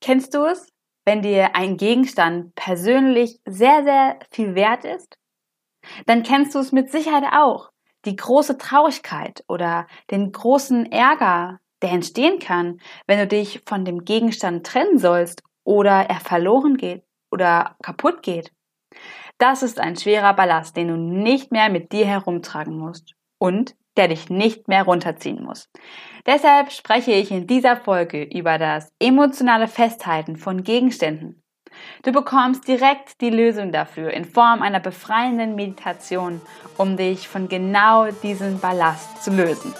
Kennst du es, wenn dir ein Gegenstand persönlich sehr, sehr viel wert ist? Dann kennst du es mit Sicherheit auch. Die große Traurigkeit oder den großen Ärger, der entstehen kann, wenn du dich von dem Gegenstand trennen sollst oder er verloren geht oder kaputt geht. Das ist ein schwerer Ballast, den du nicht mehr mit dir herumtragen musst und der dich nicht mehr runterziehen muss. Deshalb spreche ich in dieser Folge über das emotionale Festhalten von Gegenständen. Du bekommst direkt die Lösung dafür in Form einer befreienden Meditation, um dich von genau diesem Ballast zu lösen.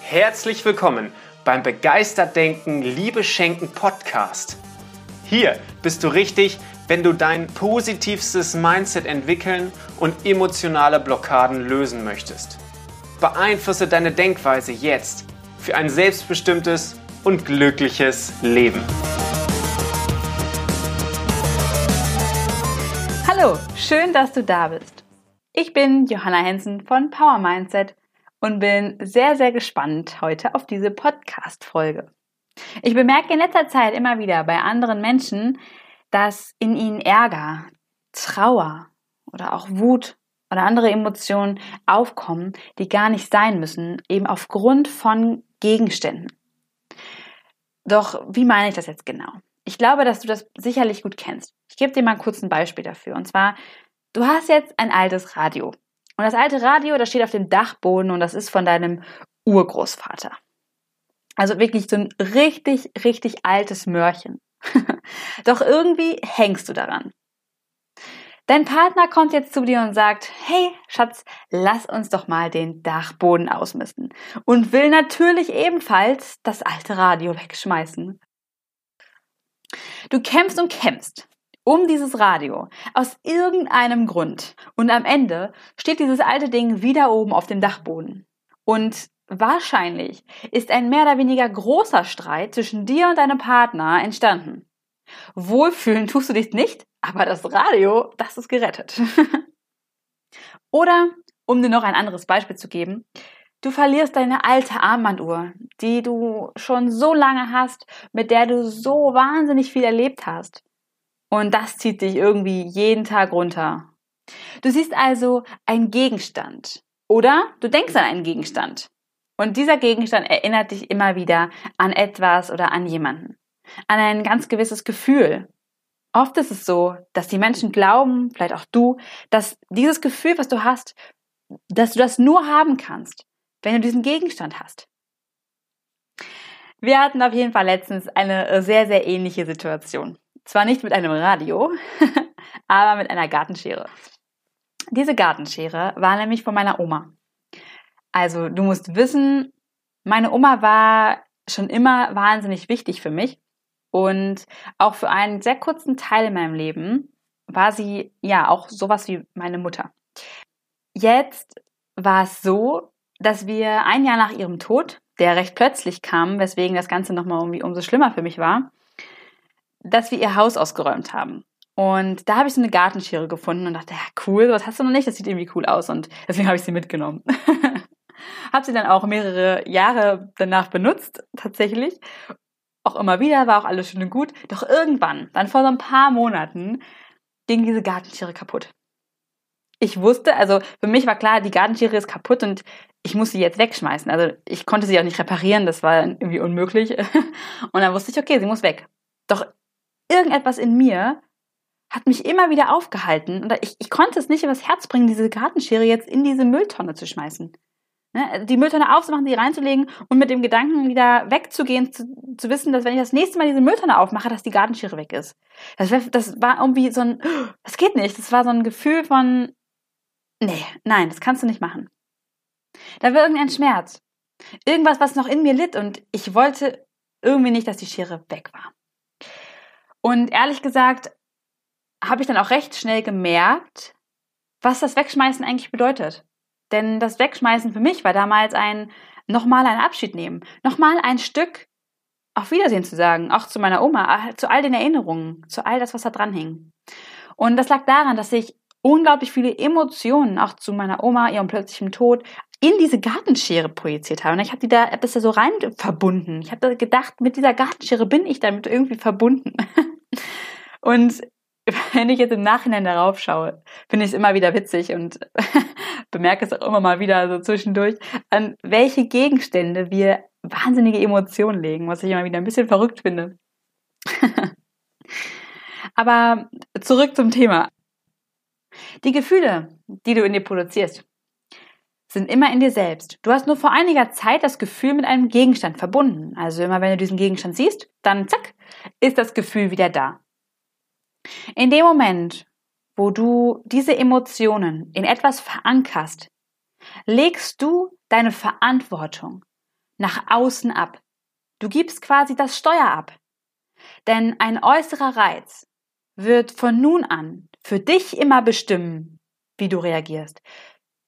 Herzlich willkommen beim Begeistert Denken, Liebe Schenken Podcast. Hier bist du richtig, wenn du dein positivstes Mindset entwickeln und emotionale Blockaden lösen möchtest. Beeinflusse deine Denkweise jetzt für ein selbstbestimmtes und glückliches Leben. Hallo, schön, dass du da bist. Ich bin Johanna Hensen von Power Mindset und bin sehr, sehr gespannt heute auf diese Podcast-Folge. Ich bemerke in letzter Zeit immer wieder bei anderen Menschen, dass in ihnen Ärger, Trauer oder auch Wut oder andere Emotionen aufkommen, die gar nicht sein müssen, eben aufgrund von Gegenständen. Doch wie meine ich das jetzt genau? Ich glaube, dass du das sicherlich gut kennst. Ich gebe dir mal kurz ein Beispiel dafür. Und zwar, du hast jetzt ein altes Radio. Und das alte Radio, das steht auf dem Dachboden und das ist von deinem Urgroßvater. Also wirklich so ein richtig, richtig altes Mörchen. Doch irgendwie hängst du daran. Dein Partner kommt jetzt zu dir und sagt, hey Schatz, lass uns doch mal den Dachboden ausmisten und will natürlich ebenfalls das alte Radio wegschmeißen. Du kämpfst und kämpfst um dieses Radio aus irgendeinem Grund und am Ende steht dieses alte Ding wieder oben auf dem Dachboden. Und wahrscheinlich ist ein mehr oder weniger großer Streit zwischen dir und deinem Partner entstanden. Wohlfühlen tust du dich nicht, aber das Radio, das ist gerettet. Oder, um dir noch ein anderes Beispiel zu geben, du verlierst deine alte Armbanduhr, die du schon so lange hast, mit der du so wahnsinnig viel erlebt hast. Und das zieht dich irgendwie jeden Tag runter. Du siehst also einen Gegenstand. Oder du denkst an einen Gegenstand. Und dieser Gegenstand erinnert dich immer wieder an etwas oder an jemanden an ein ganz gewisses Gefühl. Oft ist es so, dass die Menschen glauben, vielleicht auch du, dass dieses Gefühl, was du hast, dass du das nur haben kannst, wenn du diesen Gegenstand hast. Wir hatten auf jeden Fall letztens eine sehr, sehr ähnliche Situation. Zwar nicht mit einem Radio, aber mit einer Gartenschere. Diese Gartenschere war nämlich von meiner Oma. Also du musst wissen, meine Oma war schon immer wahnsinnig wichtig für mich und auch für einen sehr kurzen Teil in meinem Leben war sie ja auch sowas wie meine Mutter. Jetzt war es so, dass wir ein Jahr nach ihrem Tod, der recht plötzlich kam, weswegen das Ganze nochmal irgendwie umso schlimmer für mich war, dass wir ihr Haus ausgeräumt haben. Und da habe ich so eine Gartenschere gefunden und dachte, ja, cool, was hast du noch nicht? Das sieht irgendwie cool aus. Und deswegen habe ich sie mitgenommen. habe sie dann auch mehrere Jahre danach benutzt, tatsächlich auch immer wieder, war auch alles schön und gut. Doch irgendwann, dann vor so ein paar Monaten, ging diese Gartenschere kaputt. Ich wusste, also für mich war klar, die Gartenschere ist kaputt und ich muss sie jetzt wegschmeißen. Also ich konnte sie auch nicht reparieren, das war irgendwie unmöglich. Und dann wusste ich, okay, sie muss weg. Doch irgendetwas in mir hat mich immer wieder aufgehalten und ich, ich konnte es nicht übers Herz bringen, diese Gartenschere jetzt in diese Mülltonne zu schmeißen. Ne, die Mülltonne aufzumachen, die reinzulegen und mit dem Gedanken wieder wegzugehen, zu, zu wissen, dass wenn ich das nächste Mal diese Mülltonne aufmache, dass die Gartenschere weg ist. Das, das war irgendwie so ein, das geht nicht. Das war so ein Gefühl von, nee, nein, das kannst du nicht machen. Da war irgendein Schmerz. Irgendwas, was noch in mir litt und ich wollte irgendwie nicht, dass die Schere weg war. Und ehrlich gesagt, habe ich dann auch recht schnell gemerkt, was das Wegschmeißen eigentlich bedeutet. Denn das Wegschmeißen für mich war damals ein nochmal ein Abschied nehmen, nochmal ein Stück auf Wiedersehen zu sagen, auch zu meiner Oma, zu all den Erinnerungen, zu all das, was da dran hing. Und das lag daran, dass ich unglaublich viele Emotionen auch zu meiner Oma, ihrem plötzlichen Tod in diese Gartenschere projiziert habe. Und ich habe die da, hab das da so rein verbunden. Ich habe gedacht, mit dieser Gartenschere bin ich damit irgendwie verbunden. und wenn ich jetzt im Nachhinein darauf schaue, finde ich es immer wieder witzig und bemerke es auch immer mal wieder so zwischendurch, an welche Gegenstände wir wahnsinnige Emotionen legen, was ich immer wieder ein bisschen verrückt finde. Aber zurück zum Thema. Die Gefühle, die du in dir produzierst, sind immer in dir selbst. Du hast nur vor einiger Zeit das Gefühl mit einem Gegenstand verbunden. Also immer wenn du diesen Gegenstand siehst, dann zack, ist das Gefühl wieder da. In dem Moment, wo du diese Emotionen in etwas verankerst, legst du deine Verantwortung nach außen ab. Du gibst quasi das Steuer ab. Denn ein äußerer Reiz wird von nun an für dich immer bestimmen, wie du reagierst.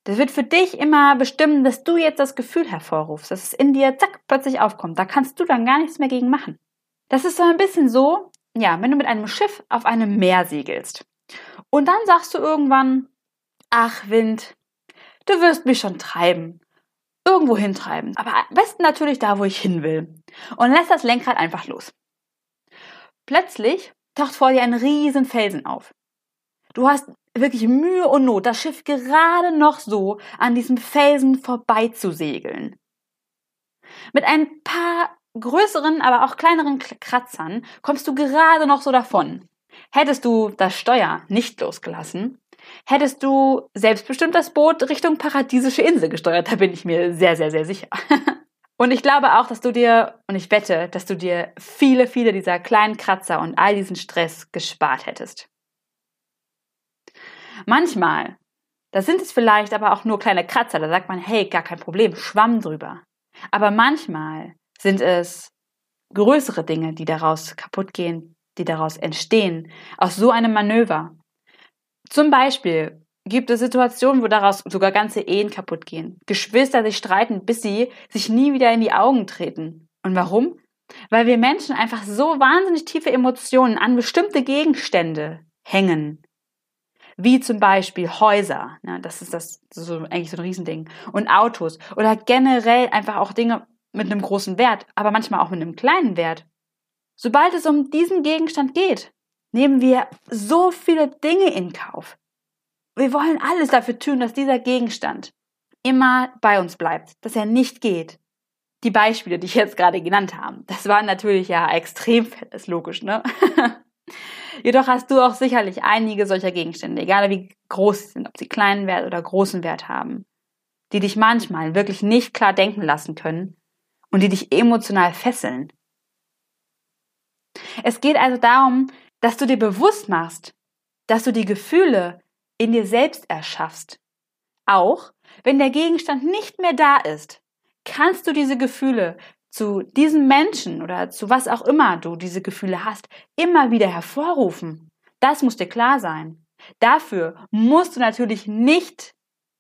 Das wird für dich immer bestimmen, dass du jetzt das Gefühl hervorrufst, dass es in dir zack plötzlich aufkommt. Da kannst du dann gar nichts mehr gegen machen. Das ist so ein bisschen so, ja, wenn du mit einem Schiff auf einem Meer segelst und dann sagst du irgendwann, ach Wind, du wirst mich schon treiben, irgendwo hintreiben, aber am besten natürlich da, wo ich hin will und lässt das Lenkrad einfach los. Plötzlich taucht vor dir ein riesen Felsen auf. Du hast wirklich Mühe und Not, das Schiff gerade noch so an diesem Felsen vorbei zu segeln. Mit ein paar größeren, aber auch kleineren Kratzern kommst du gerade noch so davon. Hättest du das Steuer nicht losgelassen, hättest du selbstbestimmt das Boot Richtung paradiesische Insel gesteuert. Da bin ich mir sehr, sehr, sehr sicher. Und ich glaube auch, dass du dir, und ich wette, dass du dir viele, viele dieser kleinen Kratzer und all diesen Stress gespart hättest. Manchmal, da sind es vielleicht aber auch nur kleine Kratzer, da sagt man, hey, gar kein Problem, schwamm drüber. Aber manchmal sind es größere Dinge, die daraus kaputt gehen, die daraus entstehen, aus so einem Manöver. Zum Beispiel gibt es Situationen, wo daraus sogar ganze Ehen kaputt gehen. Geschwister sich streiten, bis sie sich nie wieder in die Augen treten. Und warum? Weil wir Menschen einfach so wahnsinnig tiefe Emotionen an bestimmte Gegenstände hängen. Wie zum Beispiel Häuser, ne, das ist das, so, eigentlich so ein Riesending. Und Autos oder generell einfach auch Dinge, mit einem großen Wert, aber manchmal auch mit einem kleinen Wert. Sobald es um diesen Gegenstand geht, nehmen wir so viele Dinge in Kauf. Wir wollen alles dafür tun, dass dieser Gegenstand immer bei uns bleibt, dass er nicht geht. Die Beispiele, die ich jetzt gerade genannt habe, das waren natürlich ja extrem ist logisch, ne? Jedoch hast du auch sicherlich einige solcher Gegenstände, egal wie groß sie sind, ob sie kleinen Wert oder großen Wert haben, die dich manchmal wirklich nicht klar denken lassen können und die dich emotional fesseln. Es geht also darum, dass du dir bewusst machst, dass du die Gefühle in dir selbst erschaffst. Auch wenn der Gegenstand nicht mehr da ist, kannst du diese Gefühle zu diesem Menschen oder zu was auch immer du diese Gefühle hast, immer wieder hervorrufen. Das muss dir klar sein. Dafür musst du natürlich nicht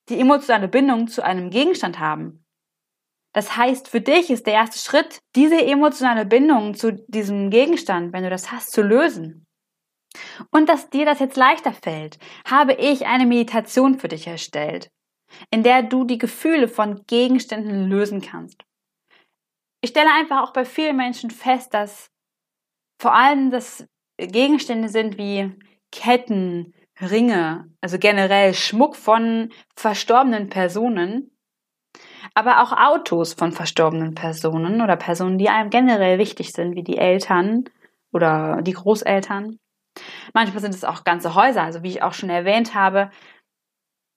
die emotionale Bindung zu einem Gegenstand haben. Das heißt, für dich ist der erste Schritt, diese emotionale Bindung zu diesem Gegenstand, wenn du das hast, zu lösen. Und dass dir das jetzt leichter fällt, habe ich eine Meditation für dich erstellt, in der du die Gefühle von Gegenständen lösen kannst. Ich stelle einfach auch bei vielen Menschen fest, dass vor allem das Gegenstände sind wie Ketten, Ringe, also generell Schmuck von verstorbenen Personen, aber auch Autos von verstorbenen Personen oder Personen, die einem generell wichtig sind, wie die Eltern oder die Großeltern. Manchmal sind es auch ganze Häuser, also wie ich auch schon erwähnt habe,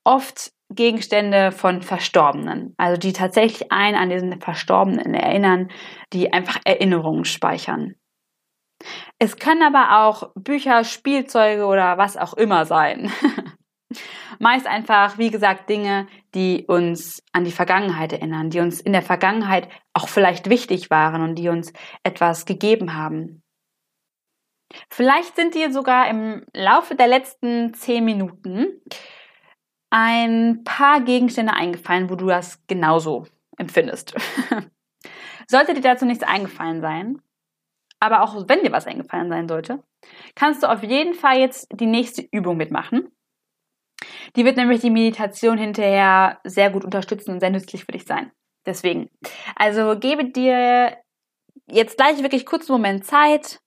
oft Gegenstände von Verstorbenen, also die tatsächlich einen an diesen Verstorbenen erinnern, die einfach Erinnerungen speichern. Es können aber auch Bücher, Spielzeuge oder was auch immer sein. Meist einfach, wie gesagt, Dinge, die uns an die Vergangenheit erinnern, die uns in der Vergangenheit auch vielleicht wichtig waren und die uns etwas gegeben haben. Vielleicht sind dir sogar im Laufe der letzten zehn Minuten ein paar Gegenstände eingefallen, wo du das genauso empfindest. sollte dir dazu nichts eingefallen sein, aber auch wenn dir was eingefallen sein sollte, kannst du auf jeden Fall jetzt die nächste Übung mitmachen. Die wird nämlich die Meditation hinterher sehr gut unterstützen und sehr nützlich für dich sein. Deswegen. Also gebe dir jetzt gleich wirklich kurz einen Moment Zeit.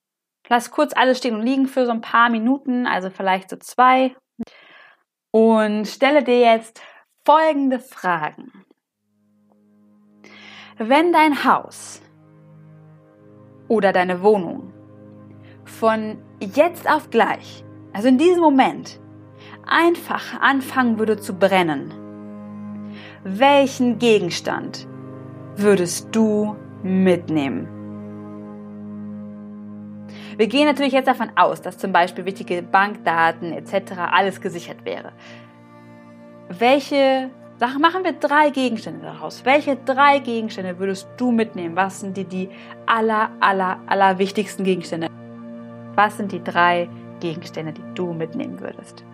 Lass kurz alles stehen und liegen für so ein paar Minuten, also vielleicht so zwei. Und stelle dir jetzt folgende Fragen. Wenn dein Haus oder deine Wohnung von jetzt auf gleich, also in diesem Moment, einfach anfangen würde zu brennen, welchen Gegenstand würdest du mitnehmen? Wir gehen natürlich jetzt davon aus, dass zum Beispiel wichtige Bankdaten etc. alles gesichert wäre. Welche Sachen machen wir drei Gegenstände daraus? Welche drei Gegenstände würdest du mitnehmen? Was sind die, die aller, aller, aller wichtigsten Gegenstände? Was sind die drei Gegenstände, die du mitnehmen würdest?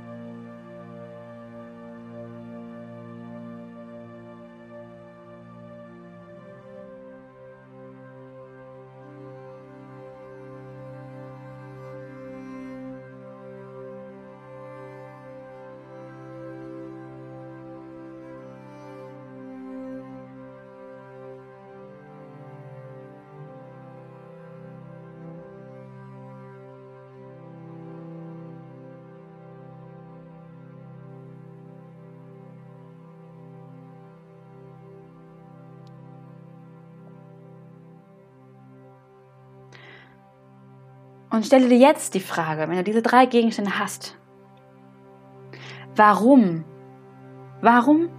Und stelle dir jetzt die Frage, wenn du diese drei Gegenstände hast, warum, warum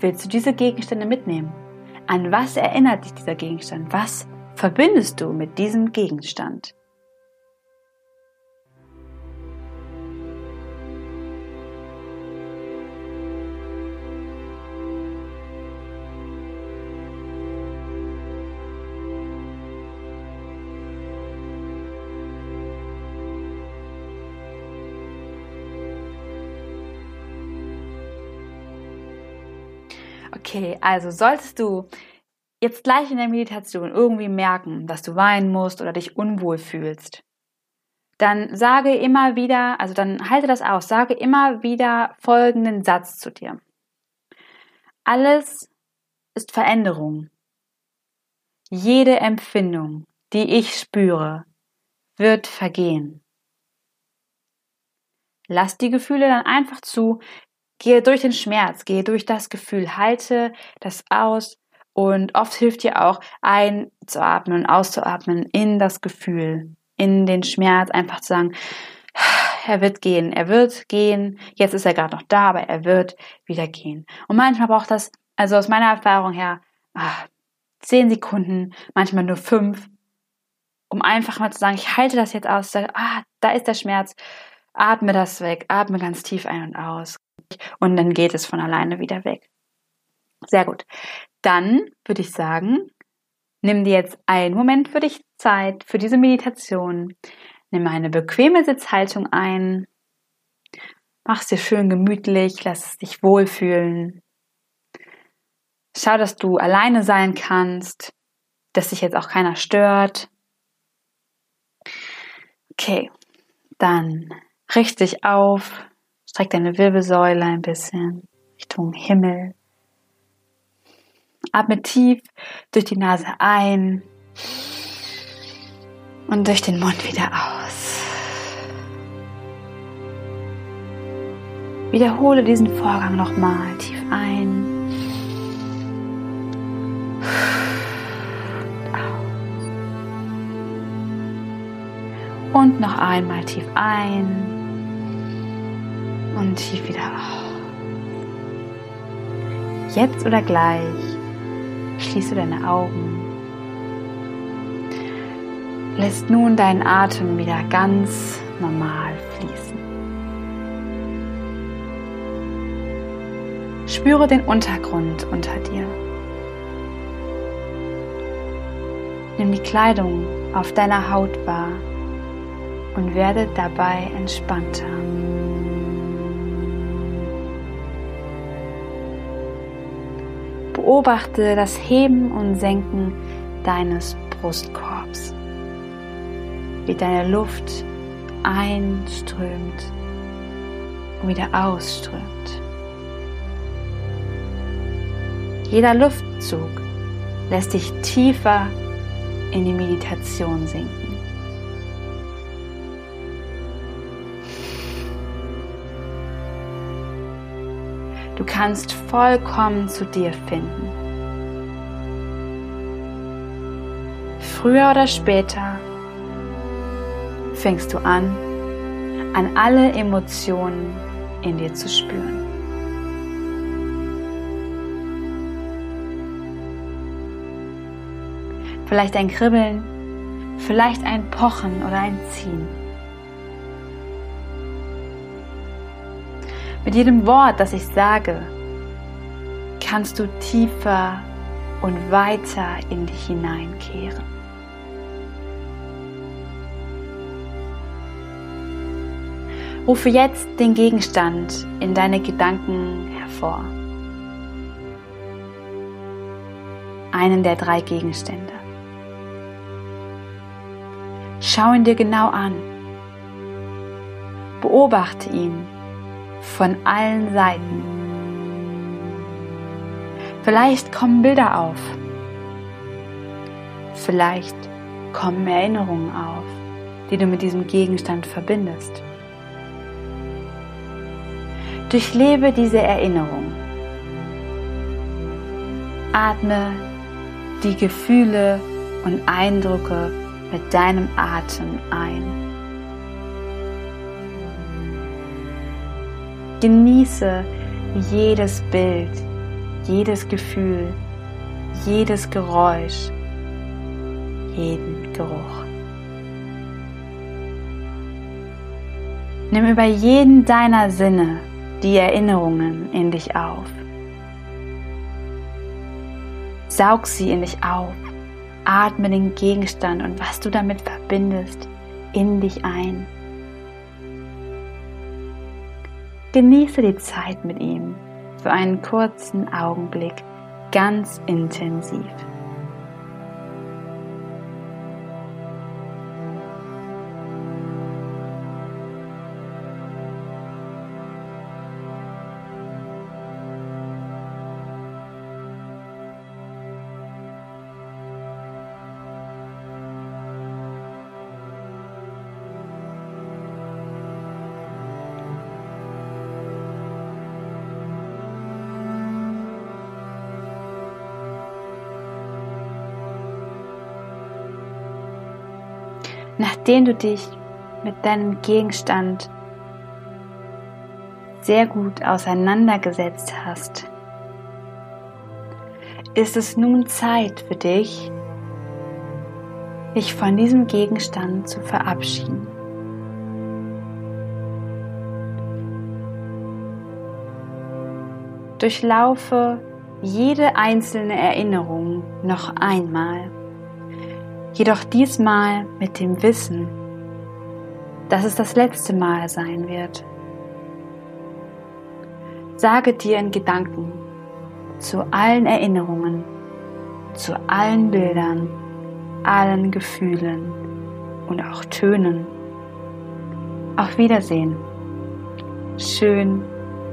willst du diese Gegenstände mitnehmen? An was erinnert dich dieser Gegenstand? Was verbindest du mit diesem Gegenstand? Also solltest du jetzt gleich in der Meditation irgendwie merken, dass du weinen musst oder dich unwohl fühlst, dann sage immer wieder, also dann halte das aus, sage immer wieder folgenden Satz zu dir. Alles ist Veränderung. Jede Empfindung, die ich spüre, wird vergehen. Lass die Gefühle dann einfach zu, Gehe durch den Schmerz, gehe durch das Gefühl, halte das aus und oft hilft dir auch einzuatmen und auszuatmen in das Gefühl, in den Schmerz, einfach zu sagen, er wird gehen, er wird gehen, jetzt ist er gerade noch da, aber er wird wieder gehen. Und manchmal braucht das, also aus meiner Erfahrung her, ach, zehn Sekunden, manchmal nur fünf, um einfach mal zu sagen, ich halte das jetzt aus, sage, ah, da ist der Schmerz, atme das weg, atme ganz tief ein und aus und dann geht es von alleine wieder weg. Sehr gut. Dann würde ich sagen, nimm dir jetzt einen Moment für dich Zeit für diese Meditation. Nimm eine bequeme Sitzhaltung ein. Mach es dir schön gemütlich, lass es dich wohlfühlen. Schau, dass du alleine sein kannst, dass dich jetzt auch keiner stört. Okay, dann richte dich auf, Streck deine Wirbelsäule ein bisschen Richtung Himmel. Atme tief durch die Nase ein und durch den Mund wieder aus. Wiederhole diesen Vorgang nochmal tief ein. Und noch einmal tief ein und tief wieder auf. Jetzt oder gleich schließe deine Augen. Lässt nun deinen Atem wieder ganz normal fließen. Spüre den Untergrund unter dir. Nimm die Kleidung auf deiner Haut wahr und werde dabei entspannter. Beobachte das Heben und Senken deines Brustkorbs, wie deine Luft einströmt und wieder ausströmt. Jeder Luftzug lässt dich tiefer in die Meditation sinken. Du kannst vollkommen zu dir finden. Früher oder später fängst du an, an alle Emotionen in dir zu spüren. Vielleicht ein Kribbeln, vielleicht ein Pochen oder ein Ziehen. Mit jedem Wort, das ich sage, kannst du tiefer und weiter in dich hineinkehren. Rufe jetzt den Gegenstand in deine Gedanken hervor. Einen der drei Gegenstände. Schau ihn dir genau an. Beobachte ihn von allen Seiten. Vielleicht kommen Bilder auf. Vielleicht kommen Erinnerungen auf, die du mit diesem Gegenstand verbindest. Durchlebe diese Erinnerung. Atme die Gefühle und Eindrücke mit deinem Atem ein. Genieße jedes Bild, jedes Gefühl, jedes Geräusch, jeden Geruch. Nimm über jeden deiner Sinne die Erinnerungen in dich auf. Saug sie in dich auf. Atme den Gegenstand und was du damit verbindest in dich ein. Genieße die Zeit mit ihm für einen kurzen Augenblick ganz intensiv. Nachdem du dich mit deinem Gegenstand sehr gut auseinandergesetzt hast, ist es nun Zeit für dich, dich von diesem Gegenstand zu verabschieden. Durchlaufe jede einzelne Erinnerung noch einmal jedoch diesmal mit dem Wissen, dass es das letzte Mal sein wird. Sage dir in Gedanken zu allen Erinnerungen, zu allen Bildern, allen Gefühlen und auch Tönen. Auf Wiedersehen. Schön,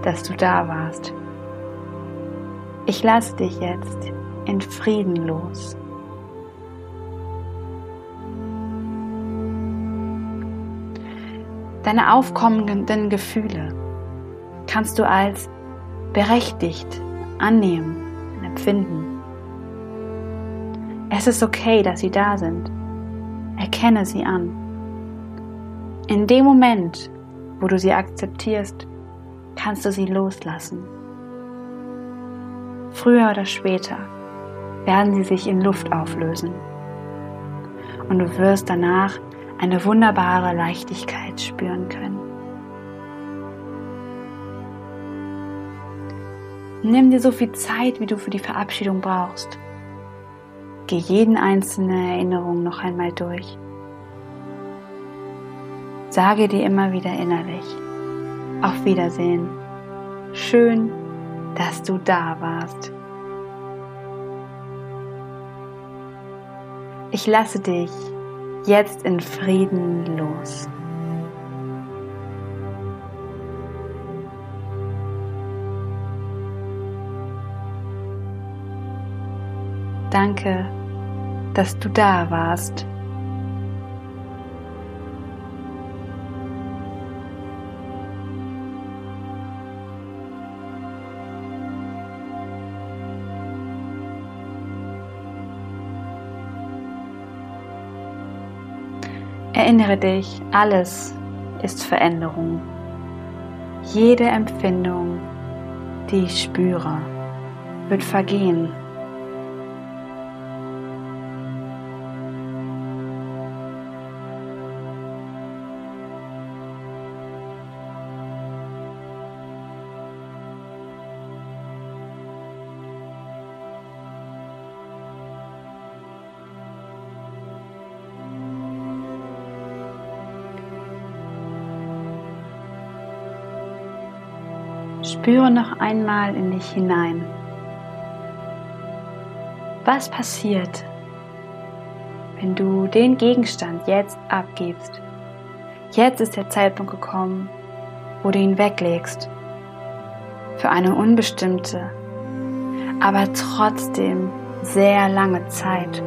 dass du da warst. Ich lasse dich jetzt in Frieden los. Deine aufkommenden Gefühle kannst du als berechtigt annehmen und empfinden. Es ist okay, dass sie da sind. Erkenne sie an. In dem Moment, wo du sie akzeptierst, kannst du sie loslassen. Früher oder später werden sie sich in Luft auflösen. Und du wirst danach eine wunderbare Leichtigkeit spüren können. Nimm dir so viel Zeit, wie du für die Verabschiedung brauchst. Geh jeden einzelne Erinnerung noch einmal durch. Sage dir immer wieder innerlich, auf Wiedersehen. Schön, dass du da warst. Ich lasse dich jetzt in Frieden los. Danke, dass du da warst. Erinnere dich, alles ist Veränderung. Jede Empfindung, die ich spüre, wird vergehen. Spüre noch einmal in dich hinein. Was passiert, wenn du den Gegenstand jetzt abgibst? Jetzt ist der Zeitpunkt gekommen, wo du ihn weglegst. Für eine unbestimmte, aber trotzdem sehr lange Zeit.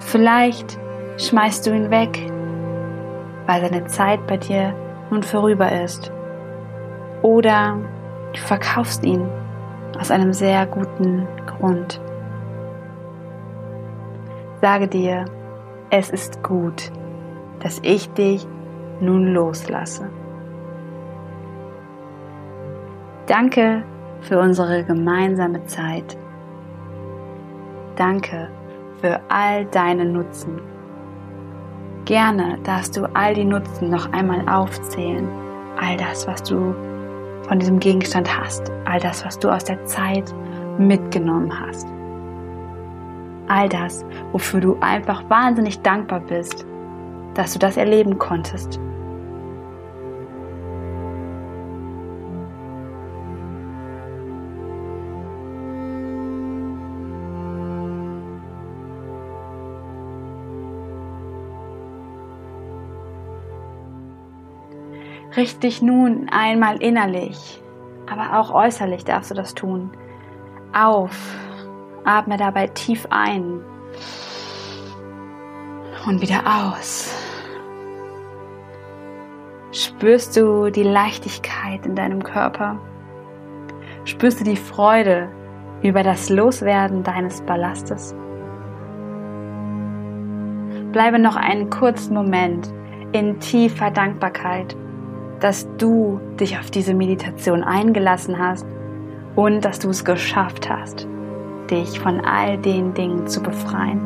Vielleicht schmeißt du ihn weg, weil seine Zeit bei dir nun vorüber ist. Oder du verkaufst ihn aus einem sehr guten Grund. Sage dir, es ist gut, dass ich dich nun loslasse. Danke für unsere gemeinsame Zeit. Danke für all deine Nutzen. Gerne darfst du all die Nutzen noch einmal aufzählen. All das, was du von diesem Gegenstand hast, all das, was du aus der Zeit mitgenommen hast. All das, wofür du einfach wahnsinnig dankbar bist, dass du das erleben konntest. Richte dich nun einmal innerlich, aber auch äußerlich darfst du das tun. Auf, atme dabei tief ein und wieder aus. Spürst du die Leichtigkeit in deinem Körper? Spürst du die Freude über das Loswerden deines Ballastes? Bleibe noch einen kurzen Moment in tiefer Dankbarkeit dass du dich auf diese Meditation eingelassen hast und dass du es geschafft hast, dich von all den Dingen zu befreien.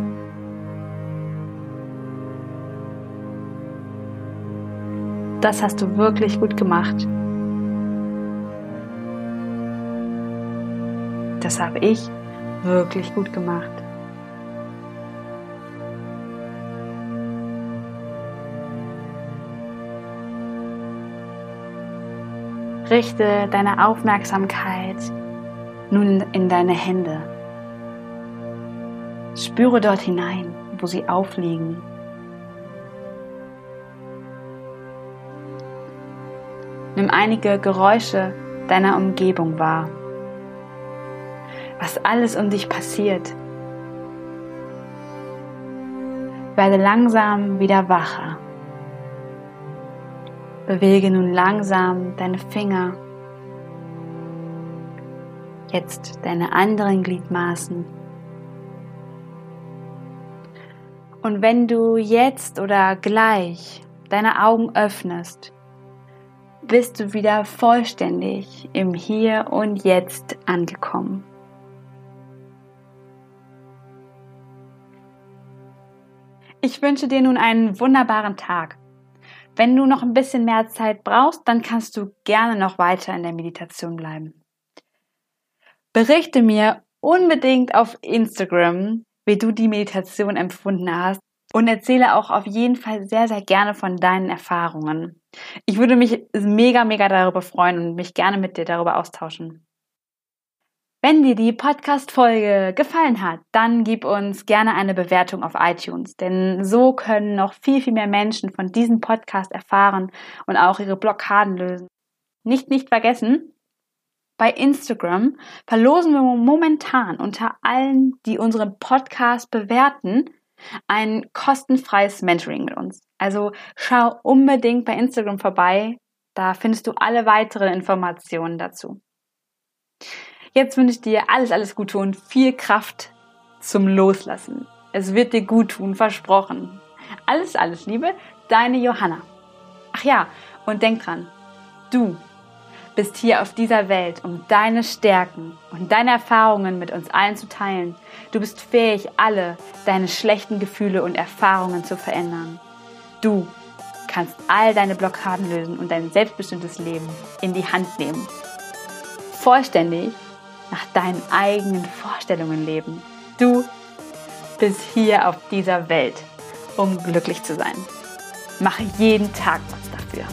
Das hast du wirklich gut gemacht. Das habe ich wirklich gut gemacht. Richte deine Aufmerksamkeit nun in deine Hände. Spüre dort hinein, wo sie aufliegen. Nimm einige Geräusche deiner Umgebung wahr. Was alles um dich passiert. Werde langsam wieder wacher. Bewege nun langsam deine Finger, jetzt deine anderen Gliedmaßen. Und wenn du jetzt oder gleich deine Augen öffnest, bist du wieder vollständig im Hier und Jetzt angekommen. Ich wünsche dir nun einen wunderbaren Tag. Wenn du noch ein bisschen mehr Zeit brauchst, dann kannst du gerne noch weiter in der Meditation bleiben. Berichte mir unbedingt auf Instagram, wie du die Meditation empfunden hast und erzähle auch auf jeden Fall sehr, sehr gerne von deinen Erfahrungen. Ich würde mich mega, mega darüber freuen und mich gerne mit dir darüber austauschen. Wenn dir die Podcast-Folge gefallen hat, dann gib uns gerne eine Bewertung auf iTunes, denn so können noch viel, viel mehr Menschen von diesem Podcast erfahren und auch ihre Blockaden lösen. Nicht, nicht vergessen, Bei Instagram verlosen wir momentan unter allen, die unseren Podcast bewerten, ein kostenfreies Mentoring mit uns. Also schau unbedingt bei Instagram vorbei. Da findest du alle weiteren Informationen dazu. Jetzt wünsche ich dir alles, alles Gute und viel Kraft zum Loslassen. Es wird dir gut tun, versprochen. Alles, alles Liebe, deine Johanna. Ach ja, und denk dran, du bist hier auf dieser Welt, um deine Stärken und deine Erfahrungen mit uns allen zu teilen. Du bist fähig, alle deine schlechten Gefühle und Erfahrungen zu verändern. Du kannst all deine Blockaden lösen und dein selbstbestimmtes Leben in die Hand nehmen. Vollständig nach deinen eigenen Vorstellungen leben. Du bist hier auf dieser Welt, um glücklich zu sein. Mache jeden Tag was dafür.